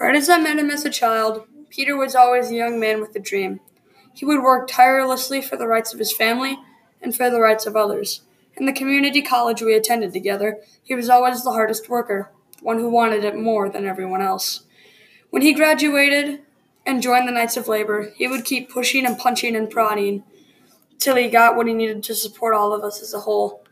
Right as I met him as a child, Peter was always a young man with a dream. He would work tirelessly for the rights of his family and for the rights of others. In the community college we attended together, he was always the hardest worker, one who wanted it more than everyone else. When he graduated and joined the Knights of Labor, he would keep pushing and punching and prodding till he got what he needed to support all of us as a whole.